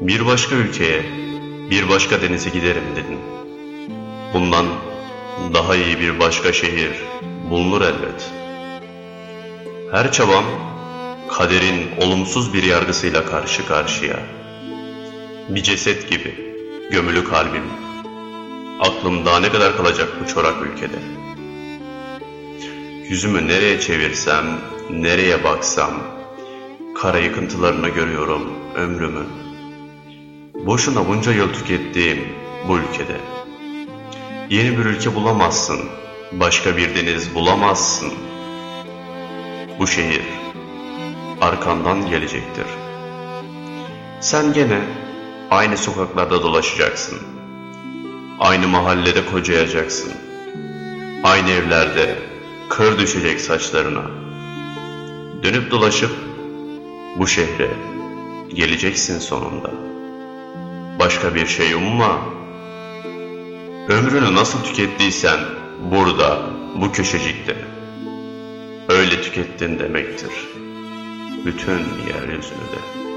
Bir başka ülkeye, bir başka denize giderim dedin. Bundan daha iyi bir başka şehir bulunur elbet. Her çabam kaderin olumsuz bir yargısıyla karşı karşıya. Bir ceset gibi gömülü kalbim. Aklım daha ne kadar kalacak bu çorak ülkede? Yüzümü nereye çevirsem, nereye baksam, kara yıkıntılarını görüyorum ömrümün. Boşuna bunca yıl tükettiğim bu ülkede. Yeni bir ülke bulamazsın, başka bir deniz bulamazsın. Bu şehir arkandan gelecektir. Sen gene aynı sokaklarda dolaşacaksın. Aynı mahallede kocayacaksın. Aynı evlerde kır düşecek saçlarına. Dönüp dolaşıp bu şehre geleceksin sonunda. Başka bir şey umma. Ömrünü nasıl tükettiysen burada, bu köşecikte. Öyle tükettin demektir. Bütün yeryüzünü de.